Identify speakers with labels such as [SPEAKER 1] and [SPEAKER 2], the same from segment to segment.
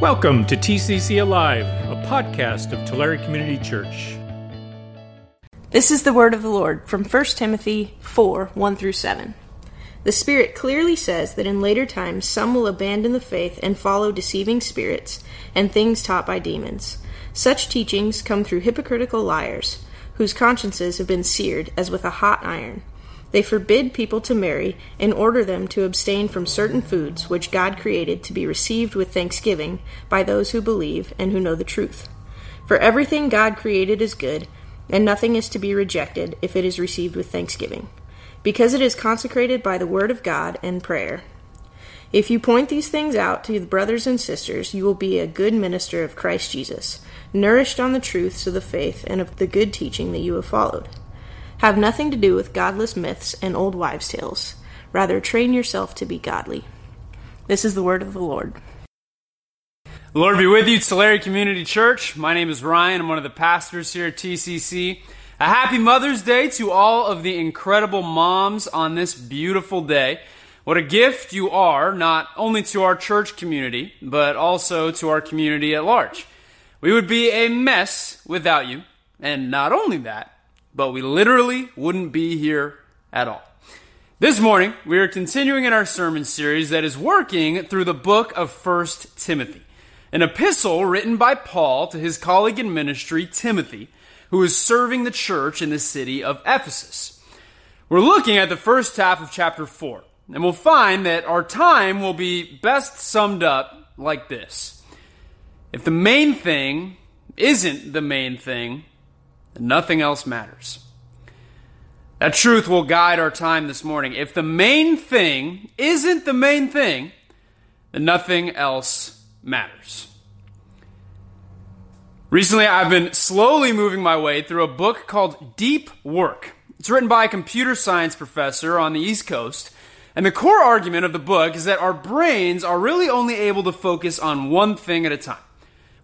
[SPEAKER 1] Welcome to TCC Alive, a podcast of Tulare Community Church.
[SPEAKER 2] This is the word of the Lord from 1 Timothy 4 1 through 7. The Spirit clearly says that in later times some will abandon the faith and follow deceiving spirits and things taught by demons. Such teachings come through hypocritical liars, whose consciences have been seared as with a hot iron. They forbid people to marry and order them to abstain from certain foods which God created to be received with thanksgiving by those who believe and who know the truth. For everything God created is good, and nothing is to be rejected if it is received with thanksgiving, because it is consecrated by the word of God and prayer. If you point these things out to the brothers and sisters, you will be a good minister of Christ Jesus, nourished on the truths of the faith and of the good teaching that you have followed have nothing to do with godless myths and old wives' tales. Rather, train yourself to be godly. This is the word of the Lord.
[SPEAKER 3] The Lord be with you, Tulare Community Church. My name is Ryan. I'm one of the pastors here at TCC. A happy Mother's Day to all of the incredible moms on this beautiful day. What a gift you are, not only to our church community, but also to our community at large. We would be a mess without you. And not only that, but we literally wouldn't be here at all. This morning, we are continuing in our sermon series that is working through the book of 1 Timothy, an epistle written by Paul to his colleague in ministry, Timothy, who is serving the church in the city of Ephesus. We're looking at the first half of chapter 4, and we'll find that our time will be best summed up like this. If the main thing isn't the main thing, and nothing else matters. That truth will guide our time this morning. If the main thing isn't the main thing, then nothing else matters. Recently, I've been slowly moving my way through a book called Deep Work. It's written by a computer science professor on the East Coast. And the core argument of the book is that our brains are really only able to focus on one thing at a time.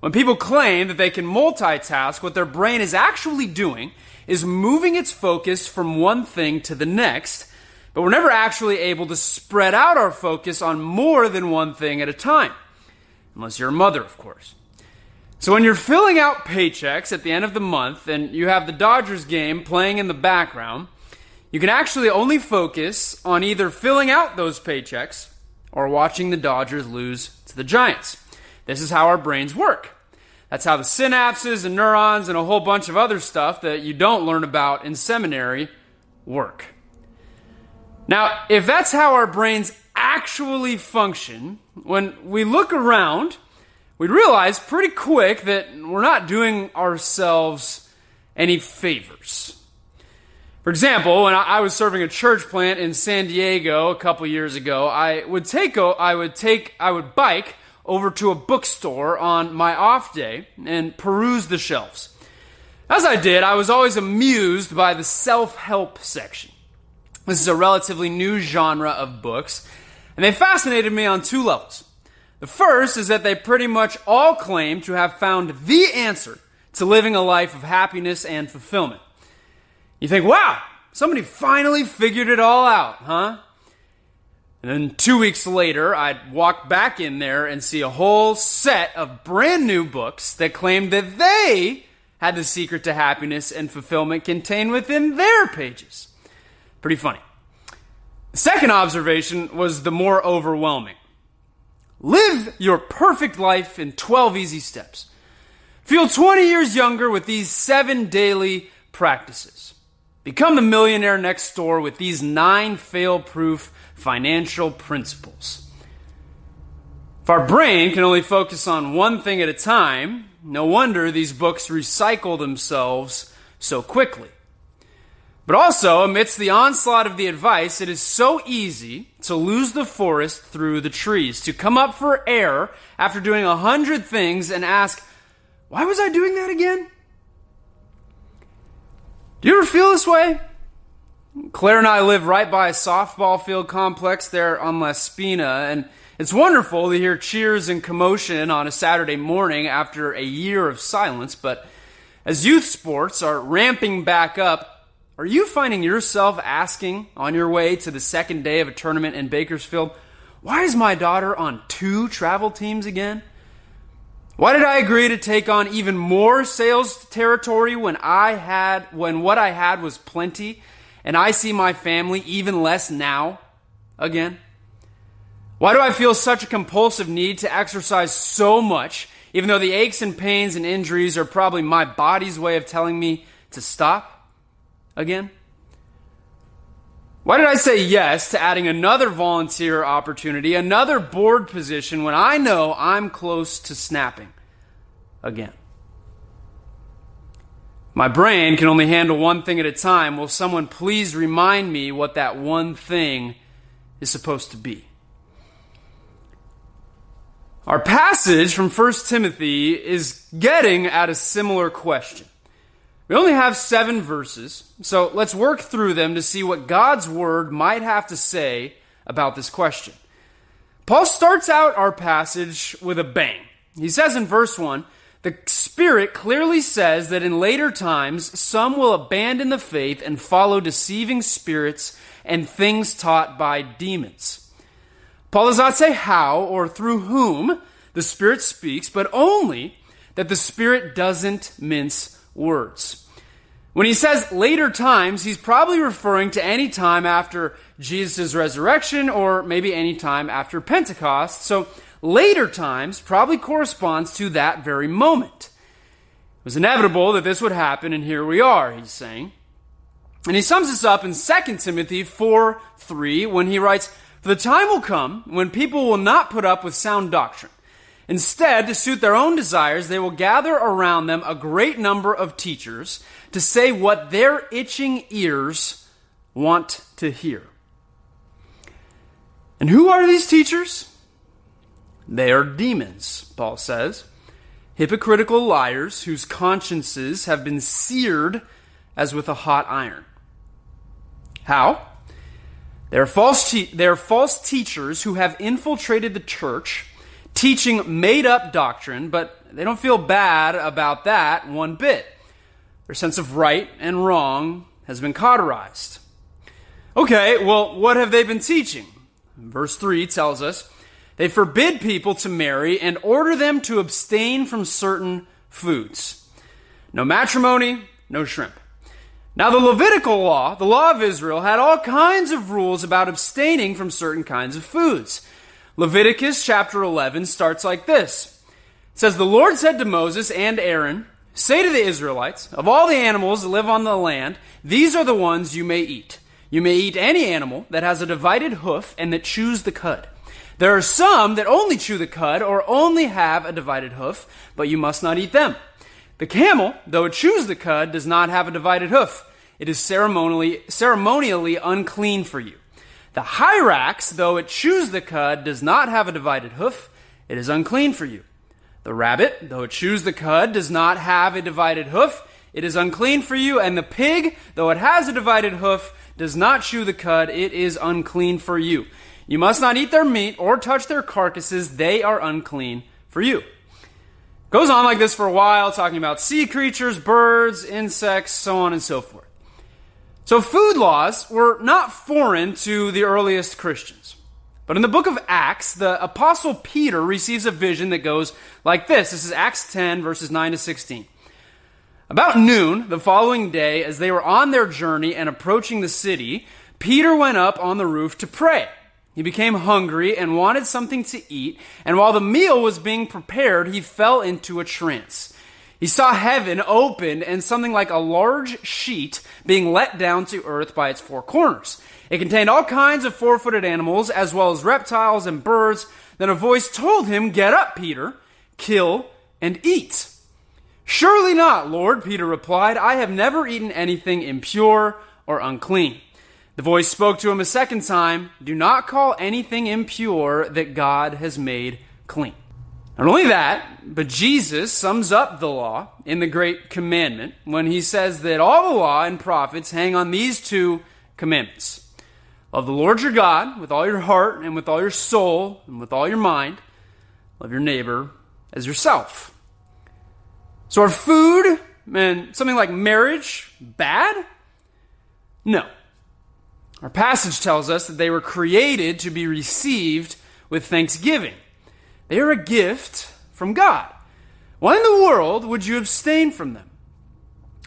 [SPEAKER 3] When people claim that they can multitask, what their brain is actually doing is moving its focus from one thing to the next, but we're never actually able to spread out our focus on more than one thing at a time. Unless you're a mother, of course. So when you're filling out paychecks at the end of the month and you have the Dodgers game playing in the background, you can actually only focus on either filling out those paychecks or watching the Dodgers lose to the Giants. This is how our brains work. That's how the synapses and neurons and a whole bunch of other stuff that you don't learn about in seminary work. Now, if that's how our brains actually function, when we look around, we realize pretty quick that we're not doing ourselves any favors. For example, when I was serving a church plant in San Diego a couple years ago, I would take I would take I would bike over to a bookstore on my off day and peruse the shelves. As I did, I was always amused by the self help section. This is a relatively new genre of books, and they fascinated me on two levels. The first is that they pretty much all claim to have found the answer to living a life of happiness and fulfillment. You think, wow, somebody finally figured it all out, huh? And then two weeks later, I'd walk back in there and see a whole set of brand new books that claimed that they had the secret to happiness and fulfillment contained within their pages. Pretty funny. The second observation was the more overwhelming. Live your perfect life in 12 easy steps. Feel 20 years younger with these seven daily practices. Become the millionaire next door with these nine fail proof financial principles. If our brain can only focus on one thing at a time, no wonder these books recycle themselves so quickly. But also, amidst the onslaught of the advice, it is so easy to lose the forest through the trees, to come up for air after doing a hundred things and ask, why was I doing that again? Do you ever feel this way? Claire and I live right by a softball field complex there on La Spina, and it's wonderful to hear cheers and commotion on a Saturday morning after a year of silence. But as youth sports are ramping back up, are you finding yourself asking on your way to the second day of a tournament in Bakersfield, why is my daughter on two travel teams again? Why did I agree to take on even more sales territory when I had when what I had was plenty and I see my family even less now again? Why do I feel such a compulsive need to exercise so much even though the aches and pains and injuries are probably my body's way of telling me to stop again? Why did I say yes to adding another volunteer opportunity, another board position when I know I'm close to snapping again? My brain can only handle one thing at a time. Will someone please remind me what that one thing is supposed to be? Our passage from 1 Timothy is getting at a similar question. We only have seven verses, so let's work through them to see what God's Word might have to say about this question. Paul starts out our passage with a bang. He says in verse 1 The Spirit clearly says that in later times some will abandon the faith and follow deceiving spirits and things taught by demons. Paul does not say how or through whom the Spirit speaks, but only that the Spirit doesn't mince words. When he says later times, he's probably referring to any time after Jesus' resurrection or maybe any time after Pentecost. So later times probably corresponds to that very moment. It was inevitable that this would happen, and here we are, he's saying. And he sums this up in 2 Timothy 4 3 when he writes, For the time will come when people will not put up with sound doctrine Instead, to suit their own desires, they will gather around them a great number of teachers to say what their itching ears want to hear. And who are these teachers? They are demons, Paul says. Hypocritical liars whose consciences have been seared as with a hot iron. How? They are false, te- they are false teachers who have infiltrated the church teaching made up doctrine, but they don't feel bad about that one bit. Their sense of right and wrong has been cauterized. Okay, well, what have they been teaching? Verse 3 tells us they forbid people to marry and order them to abstain from certain foods. No matrimony, no shrimp. Now, the Levitical law, the law of Israel, had all kinds of rules about abstaining from certain kinds of foods. Leviticus chapter 11 starts like this. It says, The Lord said to Moses and Aaron, Say to the Israelites, of all the animals that live on the land, these are the ones you may eat. You may eat any animal that has a divided hoof and that chews the cud. There are some that only chew the cud or only have a divided hoof, but you must not eat them. The camel, though it chews the cud, does not have a divided hoof. It is ceremonially, ceremonially unclean for you. The hyrax, though it chews the cud, does not have a divided hoof. It is unclean for you. The rabbit, though it chews the cud, does not have a divided hoof. It is unclean for you. And the pig, though it has a divided hoof, does not chew the cud. It is unclean for you. You must not eat their meat or touch their carcasses. They are unclean for you. Goes on like this for a while, talking about sea creatures, birds, insects, so on and so forth. So food laws were not foreign to the earliest Christians. But in the book of Acts, the apostle Peter receives a vision that goes like this. This is Acts 10 verses 9 to 16. About noon the following day, as they were on their journey and approaching the city, Peter went up on the roof to pray. He became hungry and wanted something to eat, and while the meal was being prepared, he fell into a trance. He saw heaven opened and something like a large sheet being let down to earth by its four corners. It contained all kinds of four footed animals, as well as reptiles and birds. Then a voice told him, Get up, Peter, kill and eat. Surely not, Lord, Peter replied. I have never eaten anything impure or unclean. The voice spoke to him a second time Do not call anything impure that God has made clean. Not only that, but Jesus sums up the law in the Great Commandment when he says that all the law and prophets hang on these two commandments Love the Lord your God with all your heart and with all your soul and with all your mind. Love your neighbor as yourself. So, are food and something like marriage bad? No. Our passage tells us that they were created to be received with thanksgiving. They are a gift from God. why in the world would you abstain from them?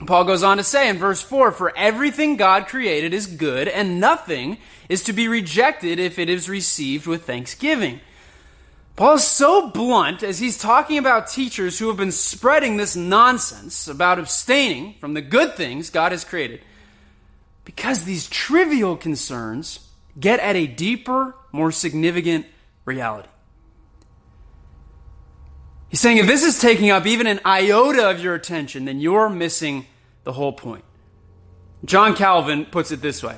[SPEAKER 3] Paul goes on to say in verse 4 For everything God created is good, and nothing is to be rejected if it is received with thanksgiving. Paul is so blunt as he's talking about teachers who have been spreading this nonsense about abstaining from the good things God has created. Because these trivial concerns get at a deeper, more significant reality. He's saying if this is taking up even an iota of your attention, then you're missing the whole point. John Calvin puts it this way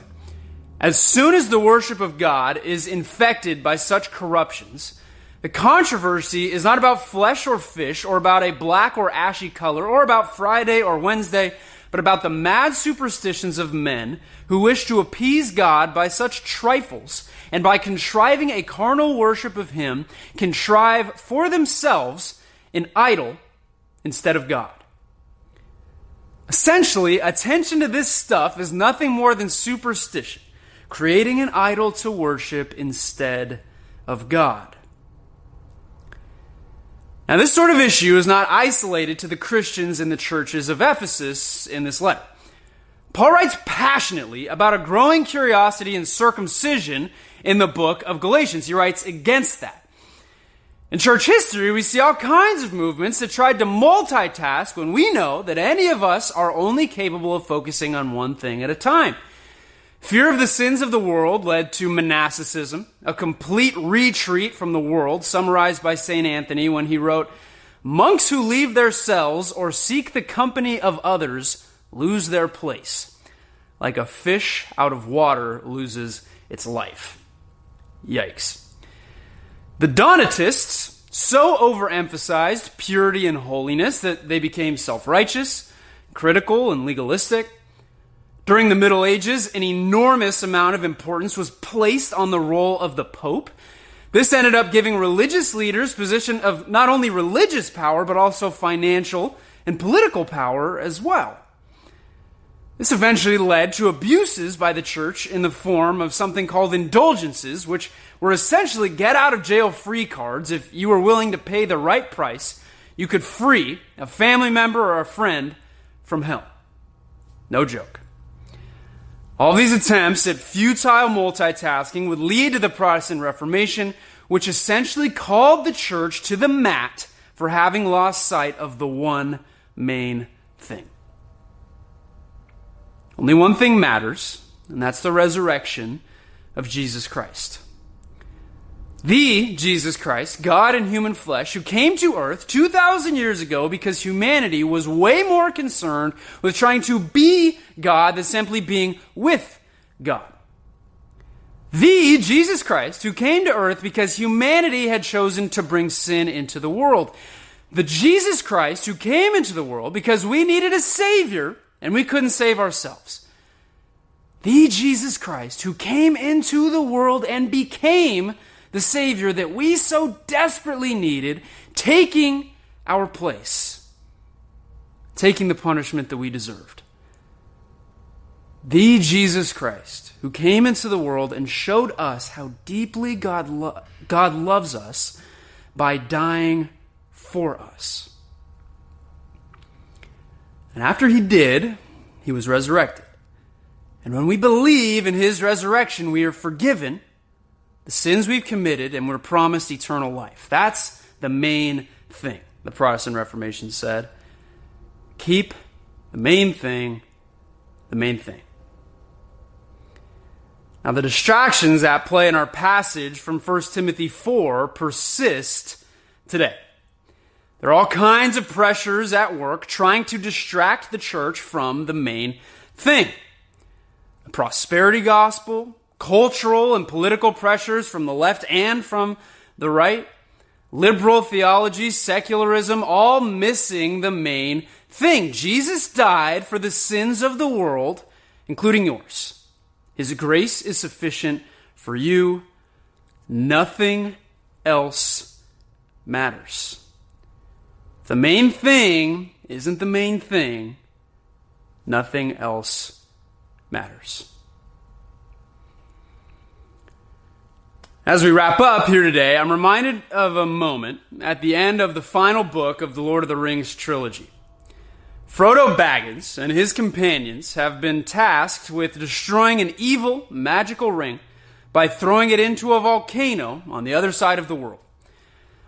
[SPEAKER 3] As soon as the worship of God is infected by such corruptions, the controversy is not about flesh or fish, or about a black or ashy color, or about Friday or Wednesday, but about the mad superstitions of men who wish to appease God by such trifles, and by contriving a carnal worship of Him, contrive for themselves an idol instead of God. Essentially, attention to this stuff is nothing more than superstition, creating an idol to worship instead of God. Now, this sort of issue is not isolated to the Christians in the churches of Ephesus in this letter. Paul writes passionately about a growing curiosity in circumcision in the book of Galatians. He writes against that. In church history, we see all kinds of movements that tried to multitask when we know that any of us are only capable of focusing on one thing at a time. Fear of the sins of the world led to monasticism, a complete retreat from the world, summarized by St. Anthony when he wrote, Monks who leave their cells or seek the company of others lose their place, like a fish out of water loses its life. Yikes. The Donatists so overemphasized purity and holiness that they became self righteous, critical, and legalistic. During the Middle Ages, an enormous amount of importance was placed on the role of the Pope. This ended up giving religious leaders position of not only religious power, but also financial and political power as well. This eventually led to abuses by the church in the form of something called indulgences, which were essentially get out of jail free cards. If you were willing to pay the right price, you could free a family member or a friend from hell. No joke. All these attempts at futile multitasking would lead to the Protestant Reformation, which essentially called the church to the mat for having lost sight of the one main thing. Only one thing matters, and that's the resurrection of Jesus Christ. The Jesus Christ, God in human flesh, who came to earth 2,000 years ago because humanity was way more concerned with trying to be God than simply being with God. The Jesus Christ, who came to earth because humanity had chosen to bring sin into the world. The Jesus Christ, who came into the world because we needed a Savior and we couldn't save ourselves. The Jesus Christ who came into the world and became the Savior that we so desperately needed, taking our place, taking the punishment that we deserved. The Jesus Christ who came into the world and showed us how deeply God, lo- God loves us by dying for us. And after he did, he was resurrected. And when we believe in his resurrection, we are forgiven the sins we've committed and we're promised eternal life. That's the main thing, the Protestant Reformation said. Keep the main thing the main thing. Now, the distractions at play in our passage from 1 Timothy 4 persist today. There are all kinds of pressures at work trying to distract the church from the main thing. The prosperity gospel, cultural and political pressures from the left and from the right, liberal theology, secularism, all missing the main thing. Jesus died for the sins of the world, including yours. His grace is sufficient for you. Nothing else matters. The main thing isn't the main thing. Nothing else matters. As we wrap up here today, I'm reminded of a moment at the end of the final book of the Lord of the Rings trilogy. Frodo Baggins and his companions have been tasked with destroying an evil magical ring by throwing it into a volcano on the other side of the world.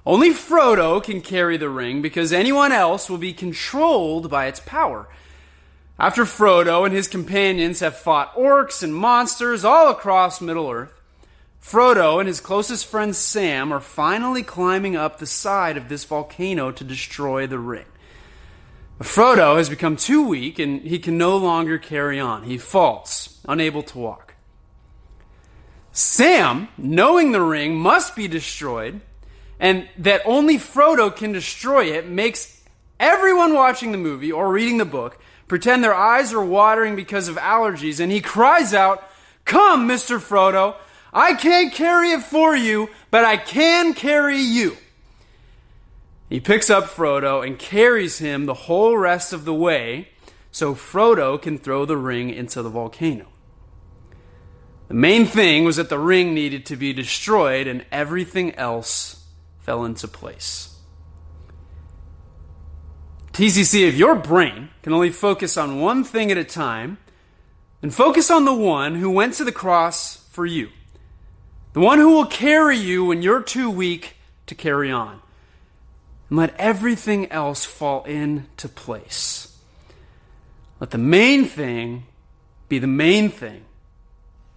[SPEAKER 3] Only Frodo can carry the ring because anyone else will be controlled by its power. After Frodo and his companions have fought orcs and monsters all across Middle Earth, Frodo and his closest friend Sam are finally climbing up the side of this volcano to destroy the ring. Frodo has become too weak and he can no longer carry on. He falls, unable to walk. Sam, knowing the ring must be destroyed and that only Frodo can destroy it, makes everyone watching the movie or reading the book pretend their eyes are watering because of allergies, and he cries out, Come, Mr. Frodo, I can't carry it for you, but I can carry you. He picks up Frodo and carries him the whole rest of the way so Frodo can throw the ring into the volcano. The main thing was that the ring needed to be destroyed and everything else fell into place. TCC, if your brain can only focus on one thing at a time, then focus on the one who went to the cross for you. The one who will carry you when you're too weak to carry on. And let everything else fall into place. Let the main thing be the main thing.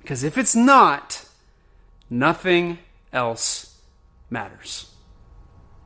[SPEAKER 3] Because if it's not, nothing else matters.